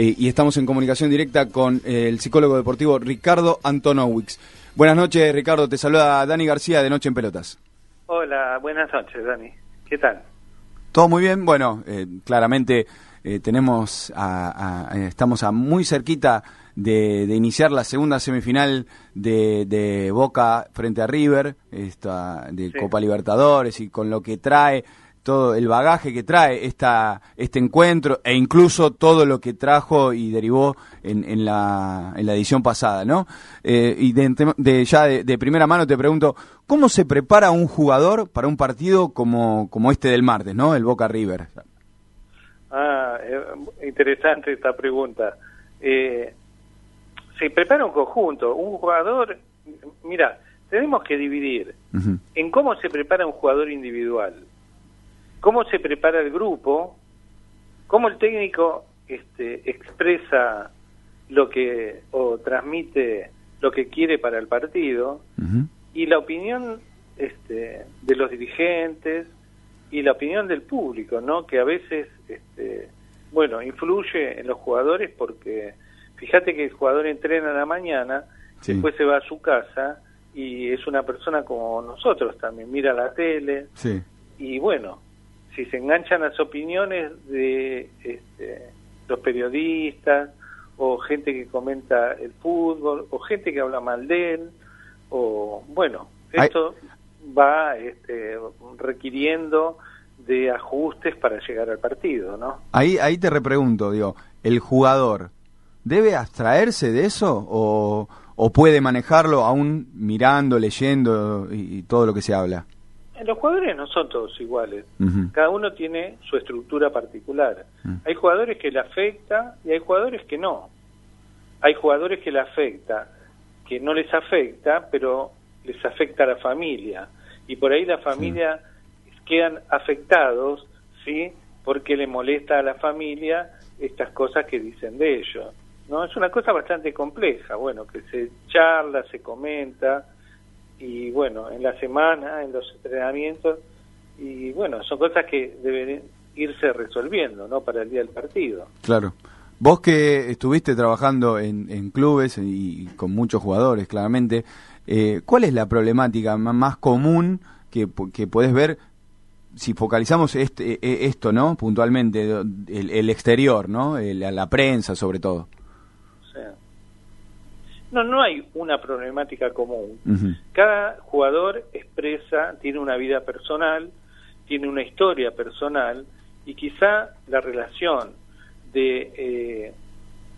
eh, y estamos en comunicación directa con eh, el psicólogo deportivo Ricardo Antonowicz. Buenas noches, Ricardo. Te saluda Dani García de Noche en Pelotas. Hola, buenas noches, Dani. ¿Qué tal? Todo muy bien. Bueno, eh, claramente tenemos estamos a muy cerquita de, iniciar la segunda semifinal de, Boca frente a River, esta, de Copa Libertadores y con lo que trae todo el bagaje que trae esta, este encuentro e incluso todo lo que trajo y derivó en, la, en la, edición pasada, ¿no? Eh, y de, ya de, primera mano te pregunto, ¿cómo se prepara un jugador para un partido como, como este del martes, ¿no? El Boca River. Ah, eh, interesante esta pregunta. Eh, se prepara un conjunto, un jugador, mira, tenemos que dividir en cómo se prepara un jugador individual cómo se prepara el grupo, cómo el técnico este, expresa lo que o transmite lo que quiere para el partido y la opinión este, de los dirigentes y la opinión del público, ¿no? Que a veces, este, bueno, influye en los jugadores porque fíjate que el jugador entrena a la mañana, después se va a su casa y es una persona como nosotros también, mira la tele y bueno, si se enganchan las opiniones de este, los periodistas o gente que comenta el fútbol o gente que habla mal de él o bueno esto va este, requiriendo de ajustes para llegar al partido no ahí ahí te repregunto digo el jugador debe abstraerse de eso o, o puede manejarlo aún mirando leyendo y todo lo que se habla los jugadores no son todos iguales. Cada uno tiene su estructura particular. Hay jugadores que le afecta y hay jugadores que no. Hay jugadores que le afecta, que no les afecta, pero les afecta a la familia. Y por ahí la familia quedan afectados, ¿sí? Porque le molesta a la familia estas cosas que dicen de ellos. ¿no? Es una cosa bastante compleja, bueno, que se charla, se comenta, y bueno, en la semana, en los entrenamientos, y bueno, son cosas que deben irse resolviendo, ¿no? Para el día del partido. Claro. Vos que estuviste trabajando en, clubes y con muchos jugadores, claramente, eh, ¿cuál es la problemática más común que, que podés ver si focalizamos este, e, e, esto, ¿no? Puntualmente, el, exterior, ¿no? la prensa, sobre todo. No, no hay una problemática común. Cada jugador expresa, tiene una vida personal, tiene una historia personal y quizá la relación de eh,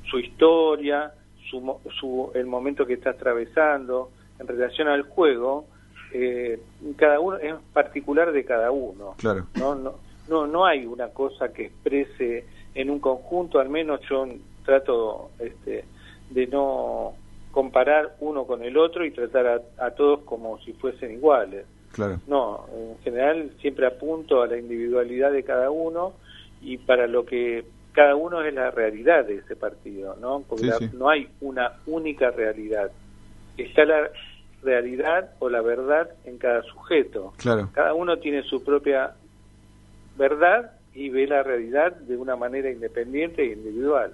su historia, su, su, el momento que está atravesando en relación al juego, eh, cada uno es particular de cada uno. Claro. No, no, no, no hay una cosa que exprese en un conjunto, al menos yo trato este, de no comparar uno con el otro y tratar a, todos como si fuesen iguales. Claro. No, en general siempre apunto a la individualidad de cada uno y para lo que cada uno es la realidad de ese partido, ¿no? Porque no hay una única realidad. Está la realidad o la verdad en cada sujeto. Claro. Cada uno tiene su propia verdad y ve la realidad de una manera independiente e individual.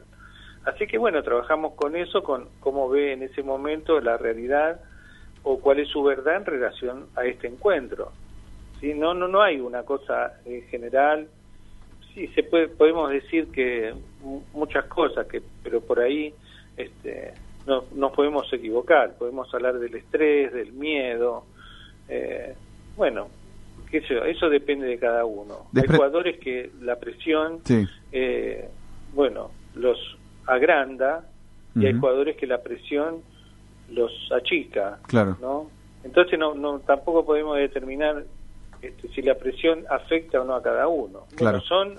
Así que bueno, trabajamos con eso, con cómo ve en ese momento la realidad o cuál es su verdad en relación a este encuentro. ¿Sí? No, no, no hay una cosa en general. Sí, se puede, podemos decir que muchas cosas, que, pero por ahí este, no, nos podemos equivocar. Podemos hablar del estrés, del miedo. Eh, bueno, qué sé eso depende de cada uno. hay jugadores que la presión, eh, bueno, los agranda y hay jugadores que la presión los achica. Claro. ¿no? Entonces no, no tampoco podemos determinar este, si la presión afecta o no a cada uno. Claro. son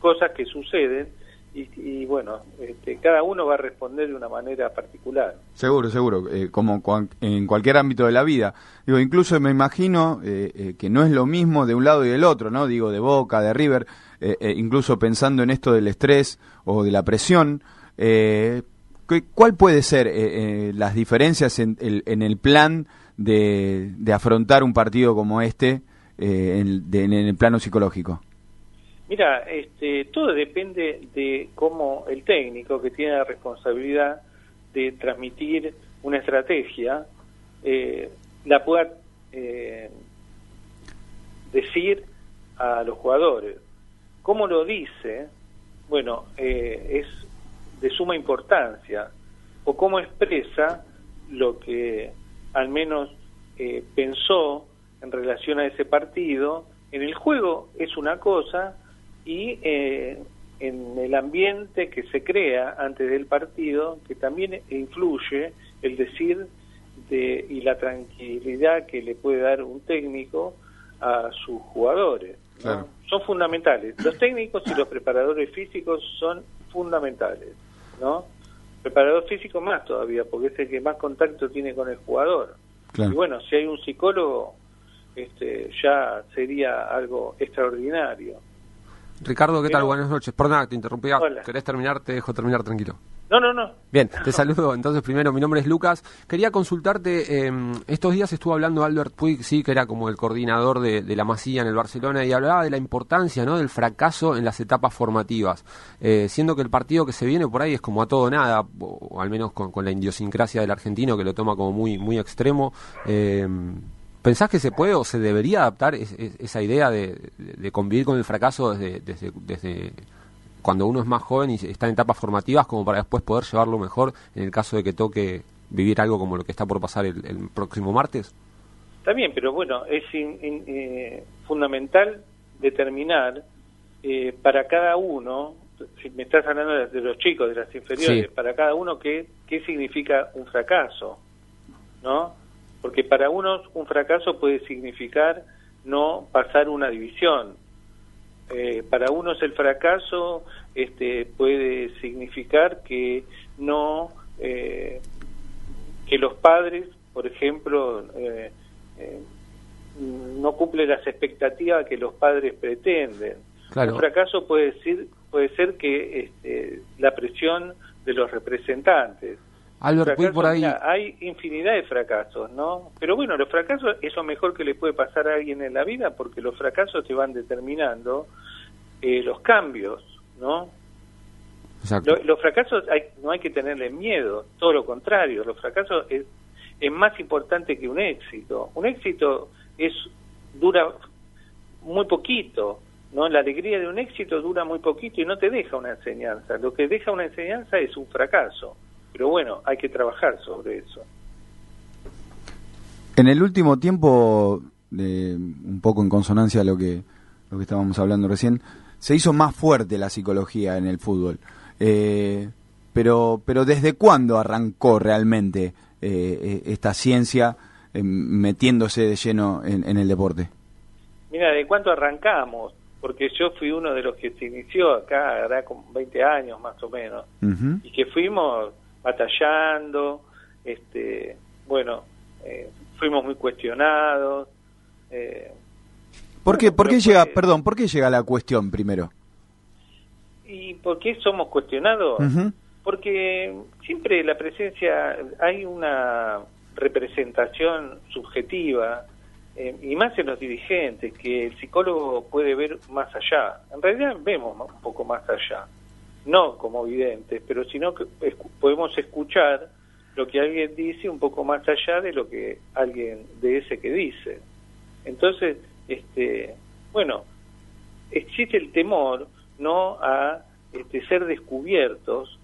cosas que suceden y, bueno, este, cada uno va a responder de una manera particular. Seguro, seguro, eh, como en cualquier ámbito de la vida. Digo, incluso me imagino eh, eh, que no es lo mismo de un lado y del otro, ¿no? Digo, de Boca, de River, incluso pensando en esto del estrés o de la presión. Eh, ¿Cuál puede ser eh, eh, las diferencias en el, plan de, afrontar un partido como este en, el plano psicológico? Mira, este, todo depende de cómo el técnico que tiene la responsabilidad de transmitir una estrategia eh, la pueda eh, decir a los jugadores. ¿Cómo lo dice? Bueno, eh, es de suma importancia. O cómo expresa lo que al menos pensó en relación a ese partido. En el juego es una cosa y eh, en el ambiente que se crea antes del partido, que también influye el decir de, y la tranquilidad que le puede dar un técnico a sus jugadores. Son fundamentales. Los técnicos y los preparadores físicos son fundamentales, ¿no? Preparador físico más todavía, porque es el que más contacto tiene con el jugador. Y bueno, si hay un psicólogo, este, ya sería algo extraordinario. Ricardo, ¿qué tal? Buenas noches. Perdona, te interrumpí. ¿Querés terminar? Te dejo terminar tranquilo. No, no, no. Bien, te saludo. Entonces, primero, mi nombre es Lucas. Quería consultarte, em, estos días estuvo hablando Albert Puig, sí, que era como el coordinador de, la Masía en el Barcelona, y hablaba de la importancia ¿no? del fracaso en las etapas formativas, eh, siendo que el partido que se viene por ahí es como a todo nada, o, al menos con, la idiosincrasia del argentino, que lo toma como muy, muy extremo. Eh, ¿Pensás que se puede o se debería adaptar esa idea de, convivir con el fracaso desde, desde, cuando uno es más joven y está en etapas formativas como para después poder llevarlo mejor en el caso de que toque vivir algo como lo que está por pasar el, próximo martes? Bien, pero bueno, es eh, fundamental determinar eh, para cada uno, si me estás hablando de, los chicos, de las inferiores, para cada uno qué, qué significa un fracaso, ¿no? porque para unos un fracaso puede significar no pasar una división. Eh, para unos el fracaso este, puede significar que no eh, que los padres, por ejemplo, eh, no cumplen las expectativas que los padres pretenden. Un fracaso puede decir puede ser que este, la presión de los representantes Albert, por ahí. hay infinidad de fracasos, ¿no? Pero bueno, los fracasos es lo mejor que le puede pasar a alguien en la vida porque los fracasos te van determinando eh, los cambios, ¿no? los fracasos hay, no hay que tenerle miedo, todo lo contrario, los fracasos es, es más importante que un éxito. Un éxito es dura muy poquito, ¿no? La alegría de un éxito dura muy poquito y no te deja una enseñanza. Lo que deja una enseñanza es un fracaso. Pero bueno, hay que trabajar sobre eso. En el último tiempo, un poco en consonancia a lo que, lo que estábamos hablando recién, se hizo más fuerte la psicología en el fútbol. Eh, pero, pero ¿desde cuándo arrancó realmente eh, esta ciencia eh, metiéndose de lleno en, el deporte? Mira, ¿de cuánto arrancamos? Porque yo fui uno de los que se inició acá, hará como 20 años más o menos, y que fuimos batallando, este, bueno, eh, fuimos muy cuestionados. Eh, ¿Por qué, por qué llega, perdón, por qué llega la cuestión primero? ¿Y por qué somos cuestionados? Porque siempre la presencia, hay una representación subjetiva, eh, y más en los dirigentes, que el psicólogo puede ver más allá. En realidad vemos un poco más allá no como videntes, pero sino que podemos escuchar lo que alguien dice un poco más allá de lo que alguien de ese que dice. Entonces, este, bueno, existe el temor no a este, ser descubiertos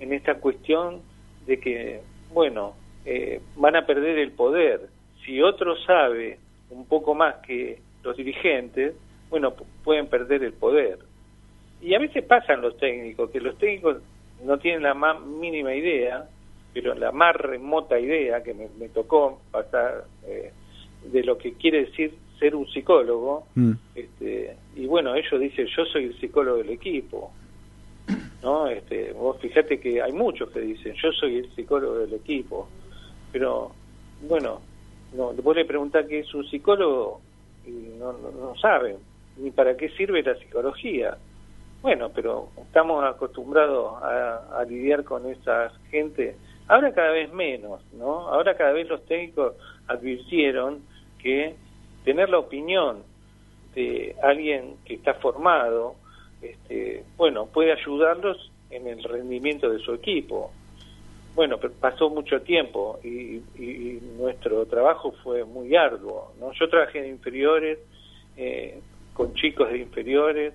en esta cuestión de que, bueno, eh, van a perder el poder. Si otro sabe un poco más que los dirigentes, bueno, pueden perder el poder y a veces pasan los técnicos, que los técnicos no tienen la más mínima idea, pero la más remota idea que me, tocó pasar eh, de lo que quiere decir ser un psicólogo, mm. este, y bueno, ellos dicen, yo soy el psicólogo del equipo, ¿no? Este, vos fíjate que hay muchos que dicen, yo soy el psicólogo del equipo, pero bueno, no, vos le preguntás qué es un psicólogo y no, no, no saben ni para qué sirve la psicología. Bueno, pero estamos acostumbrados a, lidiar con esa gente. Ahora cada vez menos, ¿no? Ahora cada vez los técnicos advirtieron que tener la opinión de alguien que está formado este, bueno, puede ayudarlos en el rendimiento de su equipo. Bueno, pasó mucho tiempo y, nuestro trabajo fue muy arduo. ¿no? Yo trabajé en inferiores, eh, con chicos de inferiores,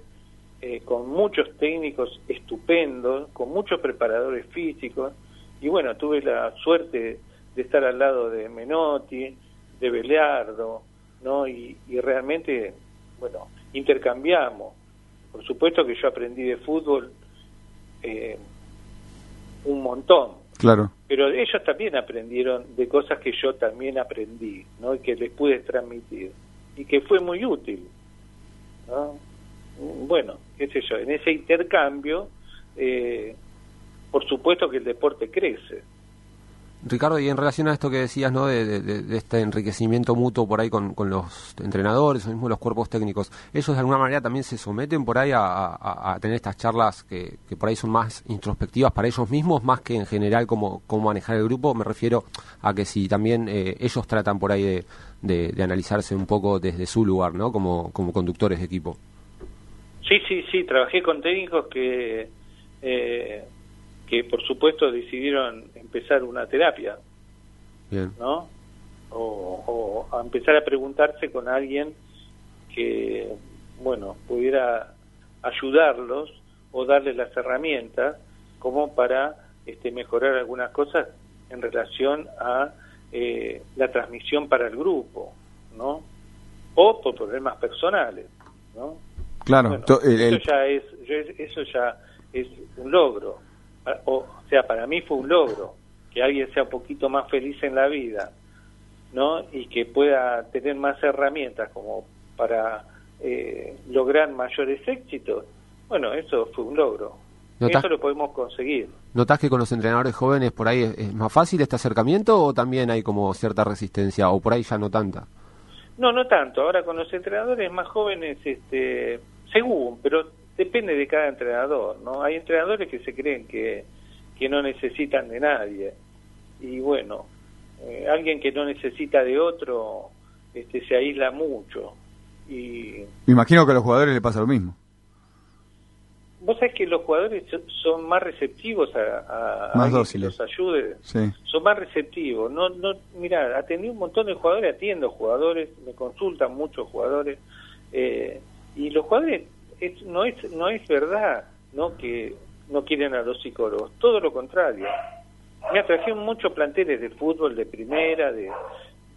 eh, con muchos técnicos estupendos, con muchos preparadores físicos, y bueno, tuve la suerte de estar al lado de Menotti, de Beleardo, ¿no? Y, realmente, bueno, intercambiamos. Por supuesto que yo aprendí de fútbol eh, un montón. Claro. Pero ellos también aprendieron de cosas que yo también aprendí, ¿no? Y que les pude transmitir. Y que fue muy útil. Bueno, qué sé yo, en ese intercambio, eh, por supuesto que el deporte crece. Ricardo, y en relación a esto que decías, ¿no? De, este enriquecimiento mutuo por ahí con, los entrenadores o mismo los cuerpos técnicos, ¿ellos de alguna manera también se someten por ahí a, tener estas charlas que, por ahí son más introspectivas para ellos mismos, más que en general cómo, cómo manejar el grupo? Me refiero a que si también eh, ellos tratan por ahí de, analizarse un poco desde su lugar, ¿no? Como, como conductores de equipo. Sí, sí, sí, trabajé con técnicos que... Eh, que por supuesto decidieron empezar una terapia, ¿no? O, a empezar a preguntarse con alguien que, bueno, pudiera ayudarlos o darles las herramientas como para este, mejorar algunas cosas en relación a eh, la transmisión para el grupo, ¿no? O por problemas personales, ¿no? Claro, eso ya es eso ya es un logro o sea, para mí fue un logro que alguien sea un poquito más feliz en la vida, ¿no? Y que pueda tener más herramientas como para eh, lograr mayores éxitos. Bueno, eso fue un logro. Eso lo podemos conseguir. ¿Notás que con los entrenadores jóvenes por ahí es, más fácil este acercamiento o también hay como cierta resistencia o por ahí ya no tanta? No, no tanto. Ahora con los entrenadores más jóvenes, este, según, pero depende de cada entrenador, ¿no? Hay entrenadores que se creen que, que no necesitan de nadie y bueno, eh, alguien que no necesita de otro este, se aísla mucho y... Me imagino que a los jugadores le pasa lo mismo. Vos sabés que los jugadores son más receptivos a, a, que los ayude. Son más receptivos. No, no, mira, atendí un montón de jugadores, atiendo jugadores, me consultan muchos jugadores. Eh, y los jugadores no es no es verdad no que no quieren a los psicólogos todo lo contrario. Me atrajeron muchos planteles de fútbol de primera de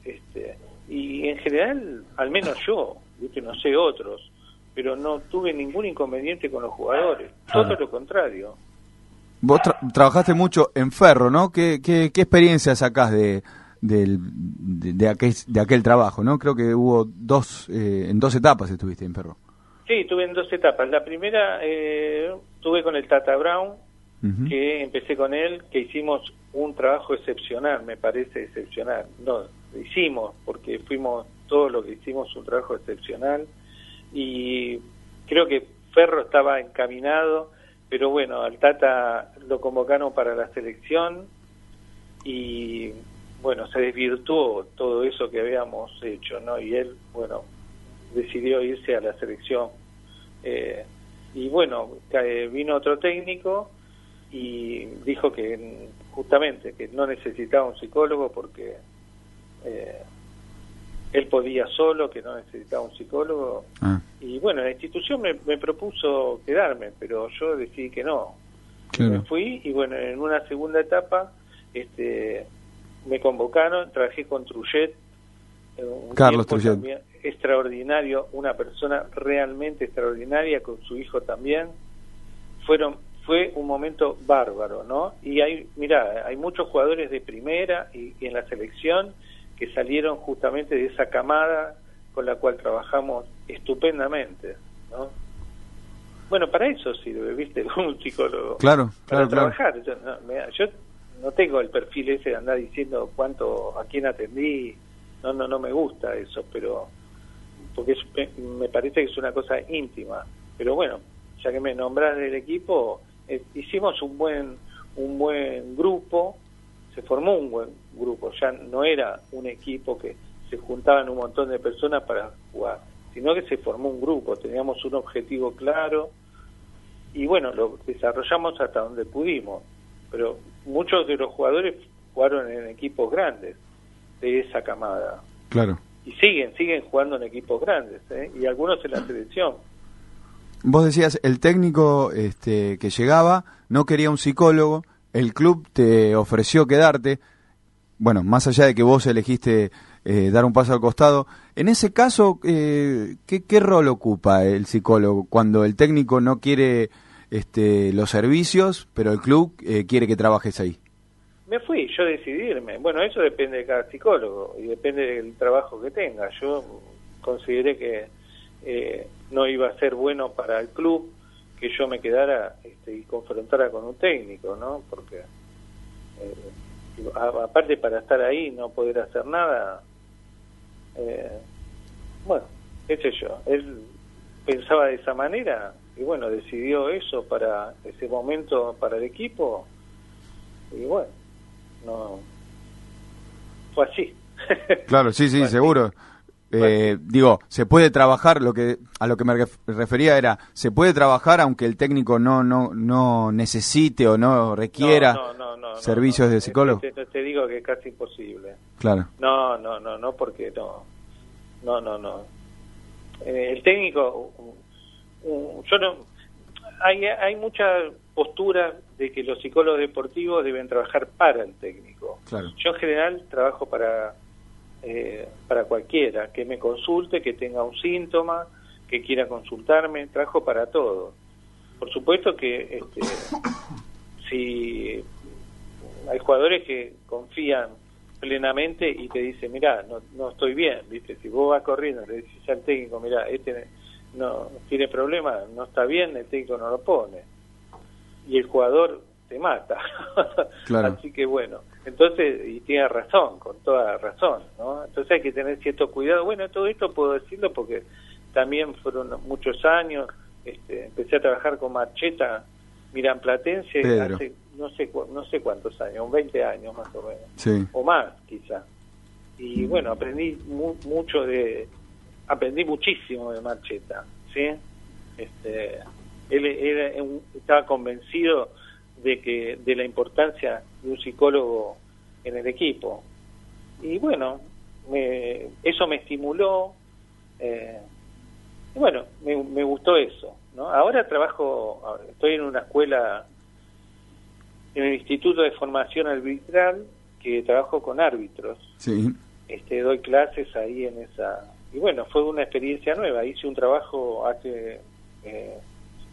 este y en general al menos yo que no sé otros pero no tuve ningún inconveniente con los jugadores todo lo contrario. Vos trabajaste mucho en Ferro no qué qué, qué experiencia sacás de del, de, aquel, de aquel trabajo, ¿no? Creo que hubo dos, eh, en dos etapas estuviste en Ferro. Sí, tuve en dos etapas. La primera eh, tuve con el Tata Brown, que empecé con él, que hicimos un trabajo excepcional, me parece excepcional. No, hicimos, porque fuimos todo lo que hicimos un trabajo excepcional y creo que Ferro estaba encaminado, pero bueno, al Tata lo convocaron para la selección y bueno, se desvirtuó todo eso que habíamos hecho, ¿no? Y él, bueno, decidió irse a la selección eh, y bueno, vino otro técnico y dijo que justamente que no necesitaba un psicólogo porque eh, él podía solo, que no necesitaba un psicólogo. Ah. Y bueno, la institución me, propuso quedarme, pero yo decidí que no. Me fui y bueno, en una segunda etapa este, me convocaron, trabajé con Trujet. Carlos Trujet extraordinario, una persona realmente extraordinaria con su hijo también. Fueron fue un momento bárbaro, ¿no? Y hay, mira, hay muchos jugadores de primera y, en la selección que salieron justamente de esa camada con la cual trabajamos estupendamente, ¿no? Bueno, para eso sirve, ¿viste? Un psicólogo. Claro, para claro. trabajar. Yo, no, yo no tengo el perfil ese de andar diciendo cuánto, a quién atendí. No, no, no me gusta eso, pero porque me parece que es una cosa íntima. Pero bueno, ya que me nombras del equipo, eh, hicimos un buen, un buen grupo, se formó un buen grupo, ya no era un equipo que se juntaban un montón de personas para jugar, sino que se formó un grupo, teníamos un objetivo claro, y bueno, lo desarrollamos hasta donde pudimos, pero muchos de los jugadores jugaron en equipos grandes de esa camada. Claro. Y siguen, siguen jugando en equipos grandes, ¿eh? y algunos en la selección. Vos decías, el técnico este, que llegaba no quería un psicólogo, el club te ofreció quedarte, bueno, más allá de que vos elegiste eh, dar un paso al costado, en ese caso, eh, ¿qué, ¿qué, rol ocupa el psicólogo cuando el técnico no quiere este, los servicios, pero el club eh, quiere que trabajes ahí? Me fui, yo decidí irme. Bueno, eso depende de cada psicólogo y depende del trabajo que tenga. Yo consideré que eh, no iba a ser bueno para el club que yo me quedara este, y confrontara con un técnico, ¿no? Porque eh, aparte para estar ahí no poder hacer nada, eh, bueno, qué sé yo, él pensaba de esa manera y bueno, decidió eso para ese momento para el equipo y bueno, no fue así. Claro, sí, sí, seguro. Eh, digo, se puede trabajar, lo que a lo que me refería era, se puede trabajar aunque el técnico no no no necesite o no requiera servicios de psicólogo. Te, te, digo que es casi imposible. Claro. No, no, no, no, porque no, no, no, no. Eh, el técnico, yo no, hay hay mucha postura de que los psicólogos deportivos deben trabajar para el técnico. Claro. Yo en general trabajo para eh, para cualquiera, que me consulte, que tenga un síntoma, que quiera consultarme, trabajo para todo. Por supuesto que este, si hay jugadores que confían plenamente y te dicen, mira, no, no estoy bien, ¿viste? Si vos vas corriendo, le dices al técnico, mira, este no tiene problema, no está bien, el técnico no lo pone. Y el jugador te mata. Así que bueno, entonces, y tiene razón, con toda razón, ¿no? Entonces hay que tener cierto cuidado. Bueno, todo esto puedo decirlo porque también fueron muchos años, este, empecé a trabajar con Marcheta Miran Platense hace no sé no sé cuántos años, 20 años más o menos, o más quizá. Y bueno, aprendí mucho de, aprendí muchísimo de Marcheta, ¿sí? Este, él, él estaba convencido de que de la importancia de un psicólogo en el equipo y bueno me, eso me estimuló eh, y bueno me, me, gustó eso no ahora trabajo estoy en una escuela en el instituto de formación arbitral que trabajo con árbitros sí. este doy clases ahí en esa y bueno fue una experiencia nueva hice un trabajo hace eh,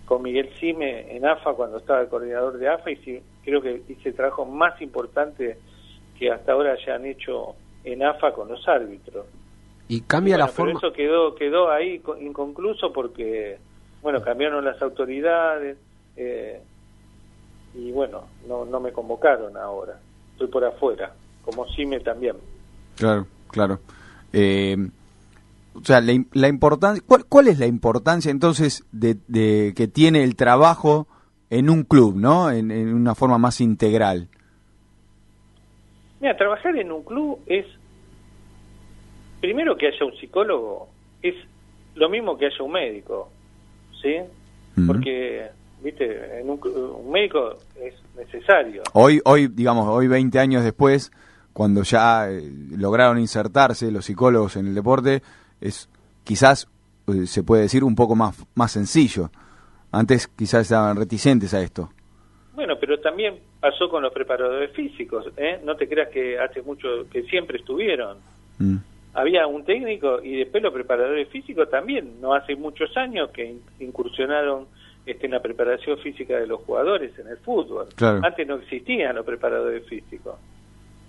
con Miguel Cime en AFA cuando estaba el coordinador de AFA y creo que hice el trabajo más importante que hasta ahora ya han hecho en AFA con los árbitros. Y cambia la forma. Pero eso quedó quedó ahí inconcluso porque bueno cambiaron las autoridades eh, y bueno no no me convocaron ahora. Estoy por afuera como Cime también. Claro, claro. Eh, o sea, la, la importancia, ¿cuál, ¿cuál, es la importancia entonces de, que tiene el trabajo en un club, ¿no? En, una forma más integral. Mira, trabajar en un club es, primero que haya un psicólogo, es lo mismo que haya un médico, ¿sí? Porque, viste, en un, un, médico es necesario. Hoy, hoy, digamos, hoy 20 años después, cuando ya eh, lograron insertarse los psicólogos en el deporte, es quizás, eh, se puede decir, un poco más, más sencillo. Antes quizás estaban reticentes a esto. Bueno, pero también pasó con los preparadores físicos, ¿eh? No te creas que hace mucho, que siempre estuvieron. Mm. Había un técnico y después los preparadores físicos también, no hace muchos años que incursionaron este, en la preparación física de los jugadores en el fútbol. Antes no existían los preparadores físicos.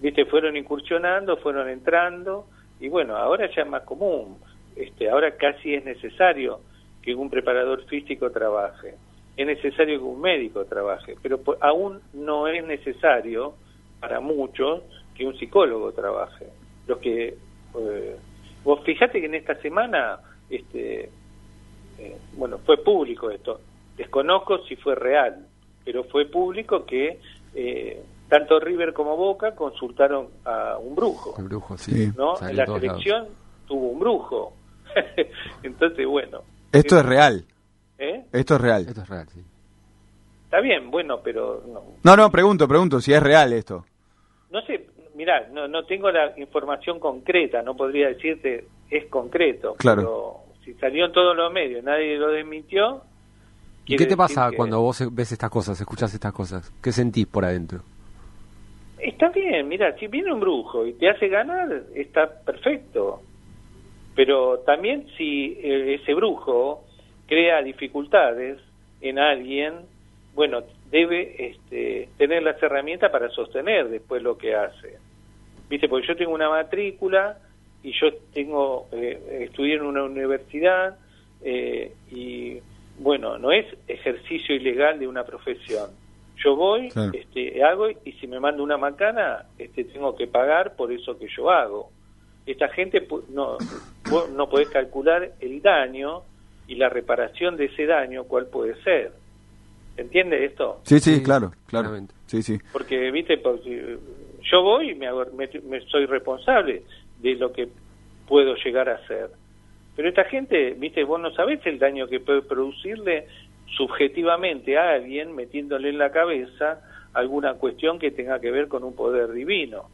Viste, fueron incursionando, fueron entrando, y bueno, ahora ya es más común, este, ahora casi es necesario que un preparador físico trabaje, es necesario que un médico trabaje, pero aún no es necesario para muchos que un psicólogo trabaje. Los que eh, vos fíjate que en esta semana, este, eh, bueno, fue público esto. Desconozco si fue real, pero fue público que eh, tanto River como Boca consultaron a un brujo. Un brujo, sí. ¿no? En la selección tuvo un brujo. Entonces, bueno. Esto es real. ¿Eh? Esto es real. Esto es real, sí. Está bien, bueno, pero... No, no, no pregunto, pregunto si es real esto. No sé, mirá, no, no tengo la información concreta, no podría decirte es concreto. Claro. Pero si salió en todos los medios, nadie lo desmintió. ¿Y qué te pasa cuando vos ves estas cosas, escuchas estas cosas? ¿Qué sentís por adentro? Está bien, mira, si viene un brujo y te hace ganar, está perfecto. Pero también si eh, ese brujo crea dificultades en alguien, bueno, debe este, tener las herramientas para sostener después lo que hace. Viste, porque yo tengo una matrícula y yo tengo eh, estudié en una universidad eh, y bueno, no es ejercicio ilegal de una profesión. Yo voy, este, hago y si me manda una macana, este, tengo que pagar por eso que yo hago. Esta gente no no podés calcular el daño y la reparación de ese daño, cuál puede ser. ¿Entiende esto? Sí, sí, claro, claramente. Sí, sí. Porque, viste, porque yo voy y me, me, soy responsable de lo que puedo llegar a hacer. Pero esta gente, viste, vos no sabés el daño que puede producirle subjetivamente a alguien metiéndole en la cabeza alguna cuestión que tenga que ver con un poder divino.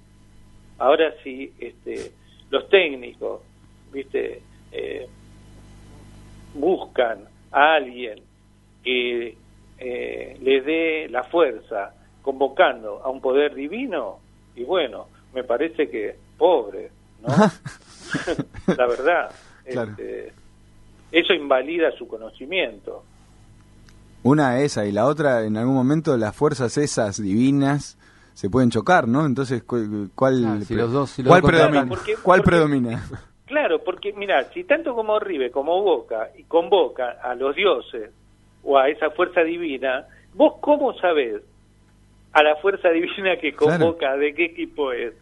Ahora si este, los técnicos, viste, eh, buscan a alguien que eh, le dé la fuerza convocando a un poder divino, y bueno, me parece que pobre, ¿no? la verdad. Este, eso invalida su conocimiento. Una esa y la otra, en algún momento las fuerzas esas divinas se pueden chocar, ¿no? Entonces, ¿cuál, ¿cuál predomina? ¿Cuál predomina? Claro, porque mira, si tanto como Rive como Boca y convoca a los dioses o a esa fuerza divina, vos cómo sabés a la fuerza divina que convoca de qué equipo es.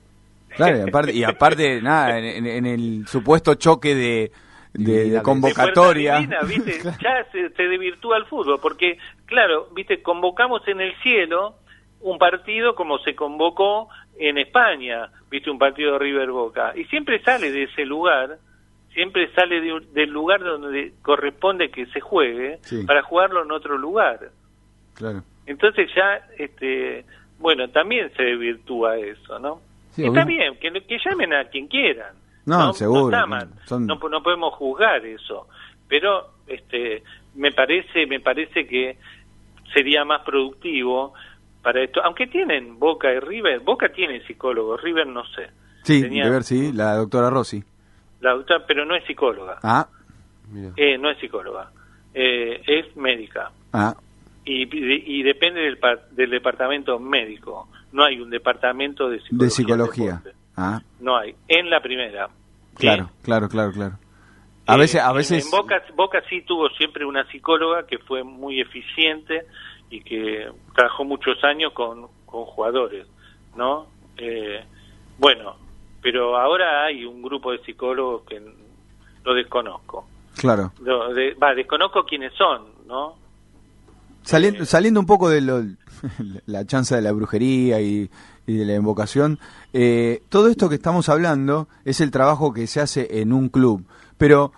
Claro, y aparte, y aparte nada, en, el supuesto choque de, de, convocatoria. Divina, ¿viste? Ya se, se desvirtúa el fútbol, porque, claro, viste, convocamos en el cielo un partido como se convocó en España, viste un partido de River Boca, y siempre sale de ese lugar, siempre sale del lugar donde corresponde que se juegue para jugarlo en otro lugar. Claro. Entonces ya, este, bueno, también se desvirtúa eso, ¿no? Está bien, que, que, llamen a quien quieran. No, seguro. No, no podemos juzgar eso, pero este, me parece, me parece que sería más productivo para esto, aunque tienen Boca y River, Boca tiene psicólogo, River no sé. Sí, de ver, sí, la doctora Rossi. La doctora, pero no es psicóloga. Ah, eh, no es psicóloga, eh, es médica. Ah. Y, y depende del, del departamento médico. No hay un departamento de psicología. De psicología. Ah. No hay. En la primera. Claro, claro, claro, claro. A veces, a veces. En Boca, Boca sí tuvo siempre una psicóloga que fue muy eficiente y que trabajó muchos años con, con jugadores, ¿no? Eh, bueno, pero ahora hay un grupo de psicólogos que lo desconozco. Claro. va, desconozco quiénes son, ¿no? Saliendo, eh, saliendo un poco de lo, la chance de la brujería y, de la invocación, eh, todo esto que estamos hablando es el trabajo que se hace en un club, pero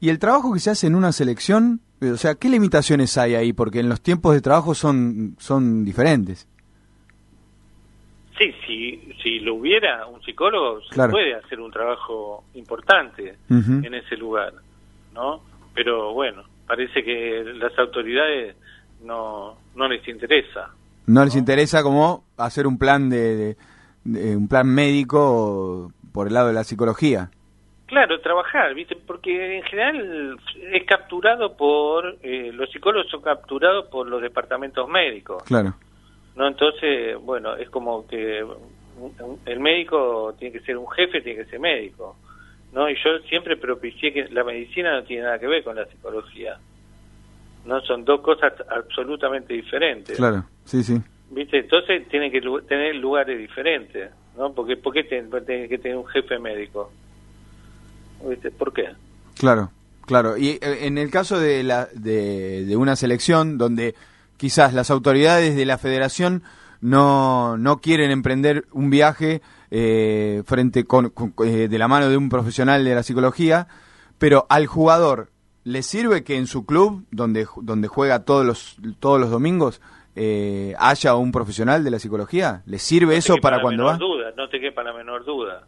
¿y el trabajo que se hace en una selección? O sea, ¿qué limitaciones hay ahí? Porque en los tiempos de trabajo son, son diferentes. Sí, si, si lo hubiera un psicólogo, se puede hacer un trabajo importante en ese lugar, ¿no? Pero bueno, parece que las autoridades no, no les interesa. No, les interesa como hacer un plan de, un plan médico por el lado de la psicología. Claro, trabajar, ¿viste? Porque en general es capturado por, eh, los psicólogos son capturados por los departamentos médicos. Claro. ¿No? Entonces, bueno, es como que el médico tiene que ser un jefe, tiene que ser médico. ¿No? Y yo siempre propicié que la medicina no tiene nada que ver con la psicología. ¿No? Son dos cosas absolutamente diferentes. Claro, sí, sí. ¿Viste? Entonces tiene que tener lugares diferentes, ¿no? Porque ¿por qué tiene que tener un jefe médico? ¿Por qué? Claro, claro. Y eh, en el caso de, la, de, una selección donde quizás las autoridades de la federación no, no quieren emprender un viaje eh, frente con, eh, de la mano de un profesional de la psicología, pero al jugador le sirve que en su club, donde, donde juega todos los, todos los domingos, eh, haya un profesional de la psicología? ¿Le sirve eso para cuando va? Duda, no te quepa la menor duda.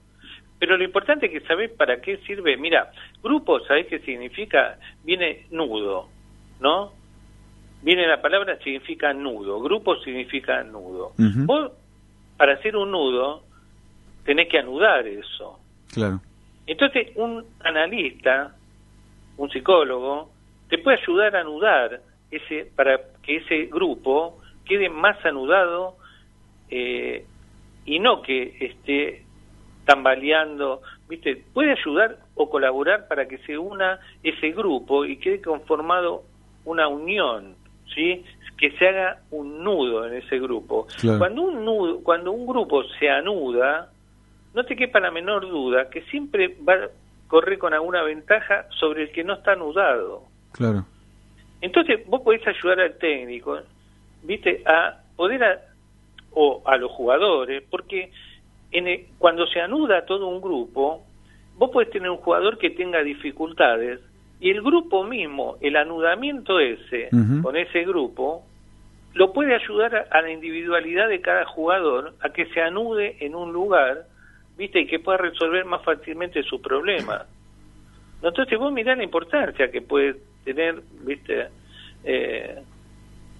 Pero lo importante es que sabés para qué sirve. Mira, grupo, ¿sabés qué significa? Viene nudo, ¿no? Viene la palabra, significa nudo. Grupo significa nudo. Vos, para hacer un nudo, tenés que anudar eso. Claro. Entonces, un analista, un psicólogo, te puede ayudar a anudar ese para que ese grupo quede más anudado eh, y no que esté tambaleando, ¿viste? Puede ayudar o colaborar para que se una ese grupo y quede conformado una unión, ¿sí? Que se haga un nudo en ese grupo. Cuando un nudo, cuando un grupo se anuda, no te quepa la menor duda que siempre va a correr con alguna ventaja sobre el que no está anudado. Claro. Entonces, vos podés ayudar al técnico, ¿viste? A poder a, o a los jugadores, porque en cuando se anuda todo un grupo, vos podés tener un jugador que tenga dificultades y el grupo mismo, el anudamiento ese, con ese grupo, lo puede ayudar a, la individualidad de cada jugador a que se anude en un lugar, viste, y que pueda resolver más fácilmente su problema. Entonces vos mirá la importancia que puede tener, viste, eh,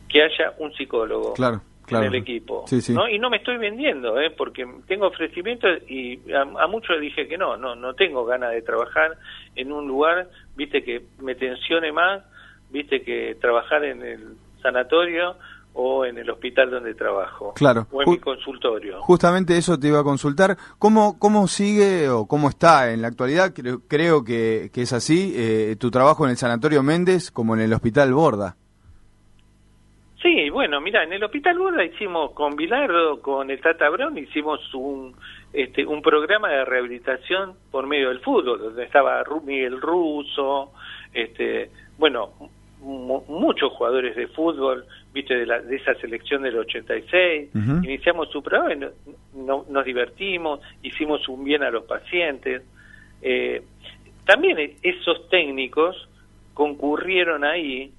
que haya un psicólogo. Claro en el equipo. ¿no? Y no me estoy vendiendo, ¿eh? porque tengo ofrecimientos y a, muchos dije que no, no, no tengo ganas de trabajar en un lugar, viste, que me tensione más, viste, que trabajar en el sanatorio o en el hospital donde trabajo. Claro. O en mi consultorio. Justamente eso te iba a consultar. ¿Cómo, cómo sigue o cómo está en la actualidad? Creo, creo que, que es así, eh, tu trabajo en el Sanatorio Méndez como en el Hospital Borda. Sí, bueno, mira, en el Hospital Borda hicimos con Bilardo, con el Tata Brown, hicimos un, este, un programa de rehabilitación por medio del fútbol, donde estaba Miguel Russo, este, bueno, muchos jugadores de fútbol, viste, de, la, de esa selección del 86, iniciamos su programa y nos divertimos, hicimos un bien a los pacientes. Eh, también esos técnicos concurrieron ahí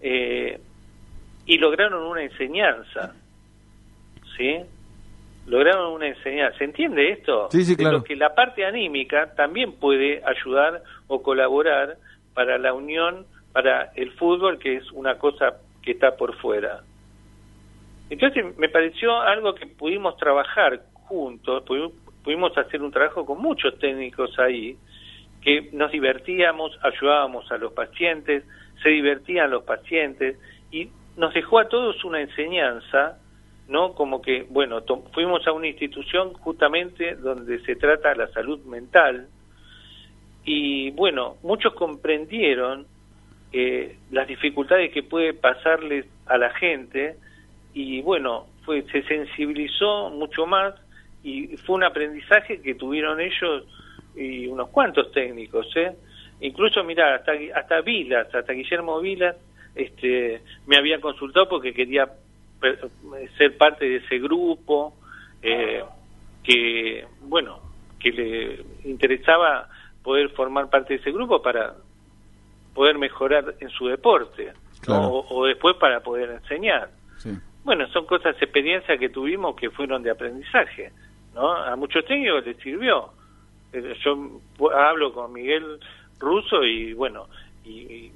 eh, y lograron una enseñanza, ¿sí? Lograron una enseñanza. ¿Se entiende esto? Sí, sí, claro. que la parte anímica también puede ayudar o colaborar para la unión, para el fútbol, que es una cosa que está por fuera. Entonces me pareció algo que pudimos trabajar juntos, pudimos hacer un trabajo con muchos técnicos ahí, que nos divertíamos, ayudábamos a los pacientes, se divertían los pacientes y nos dejó a todos una enseñanza, ¿no? Como que, bueno, fuimos a una institución justamente donde se trata la salud mental y, bueno, muchos comprendieron eh, las dificultades que puede pasarles a la gente y, bueno, fue, se sensibilizó mucho más y fue un aprendizaje que tuvieron ellos y unos cuantos técnicos, ¿eh? Incluso, mira, hasta, hasta Vilas, hasta Guillermo Vilas, este, me había consultado porque quería ser parte de ese grupo, eh, que, bueno, que le interesaba poder formar parte de ese grupo para poder mejorar en su deporte, o, después para poder enseñar. Bueno, son cosas, experiencias que tuvimos que fueron de aprendizaje, ¿no? A muchos técnicos les sirvió. Eh, yo hablo con Miguel Russo y, bueno, y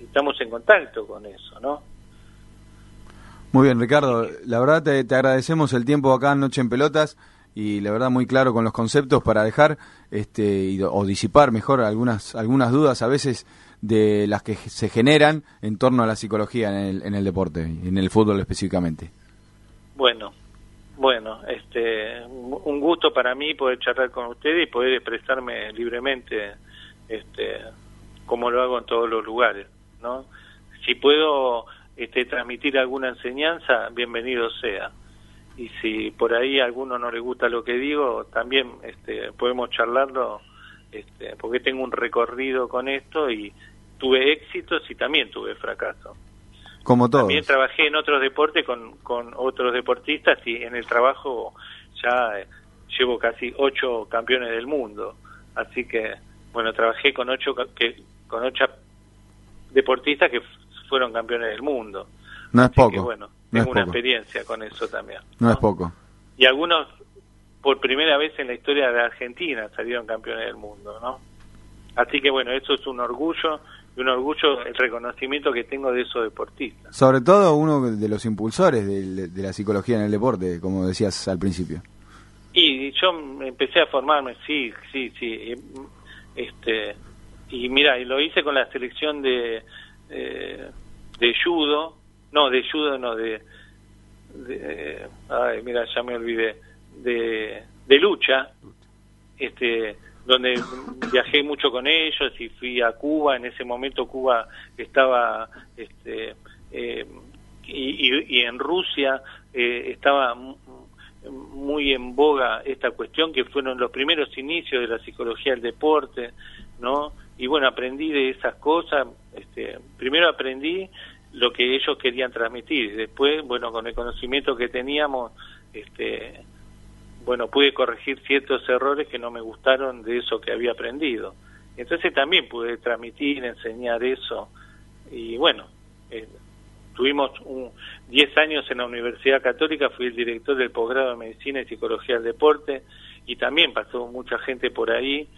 estamos en contacto con eso, ¿no? Muy bien, Ricardo. La verdad te, agradecemos el tiempo acá en Noche en Pelotas y la verdad muy claro con los conceptos para dejar este o disipar mejor algunas algunas dudas a veces de las que se generan en torno a la psicología en el, en el deporte en el fútbol específicamente. Bueno, bueno, este un gusto para mí poder charlar con ustedes y poder expresarme libremente este como lo hago en todos los lugares. ¿no? Si puedo este, transmitir alguna enseñanza, bienvenido sea. Y si por ahí a alguno no le gusta lo que digo, también este, podemos charlarlo, este, porque tengo un recorrido con esto y tuve éxitos y también tuve fracasos. Como todos. También trabajé en otros deportes con, con otros deportistas y en el trabajo ya eh, llevo casi ocho campeones del mundo. Así que, bueno, trabajé con ocho, que, con ocho deportistas que fueron campeones del mundo. No es poco. bueno, tengo una experiencia con eso también. ¿no? es poco. Y algunos, por primera vez en la historia de Argentina, salieron campeones del mundo, ¿no? Así que bueno, eso es un orgullo y un orgullo el reconocimiento que tengo de esos deportistas. Sobre todo uno de los impulsores de, la psicología en el deporte, como decías al principio. Y yo empecé a formarme, sí, sí, sí. Este, y mira, y lo hice con la selección de, eh, de judo, no, de judo, no, de, ay, mira, ya me olvidé, de, de lucha, este, donde viajé mucho con ellos y fui a Cuba, en ese momento Cuba estaba, este, eh, y, y, en Rusia eh, estaba muy en boga esta cuestión que fueron los primeros inicios de la psicología del deporte, ¿no? Y bueno, aprendí de esas cosas, este, primero aprendí lo que ellos querían transmitir, después, bueno, con el conocimiento que teníamos, este, bueno, pude corregir ciertos errores que no me gustaron de eso que había aprendido. Entonces también pude transmitir, enseñar eso. Y bueno, eh, tuvimos 10 años en la Universidad Católica, fui el director del posgrado de Medicina y Psicología del Deporte y también pasó mucha gente por ahí,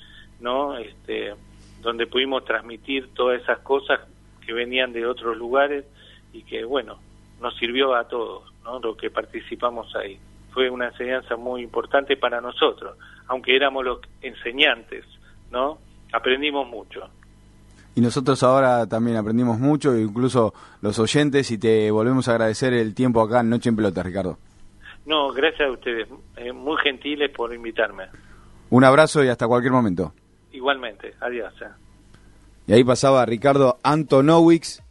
¿no? Este, donde pudimos transmitir todas esas cosas que venían de otros lugares y que, bueno, nos sirvió a todos, ¿no? Lo que participamos ahí fue una enseñanza muy importante para nosotros, aunque éramos los enseñantes, ¿no? Aprendimos mucho. Y nosotros ahora también aprendimos mucho, incluso los oyentes, y te volvemos a agradecer el tiempo acá en Noche en Pelota, Ricardo. No, gracias a ustedes, eh, muy gentiles por invitarme. Un abrazo y hasta cualquier momento. Igualmente, adiós. Y ahí pasaba Ricardo Antonowicz.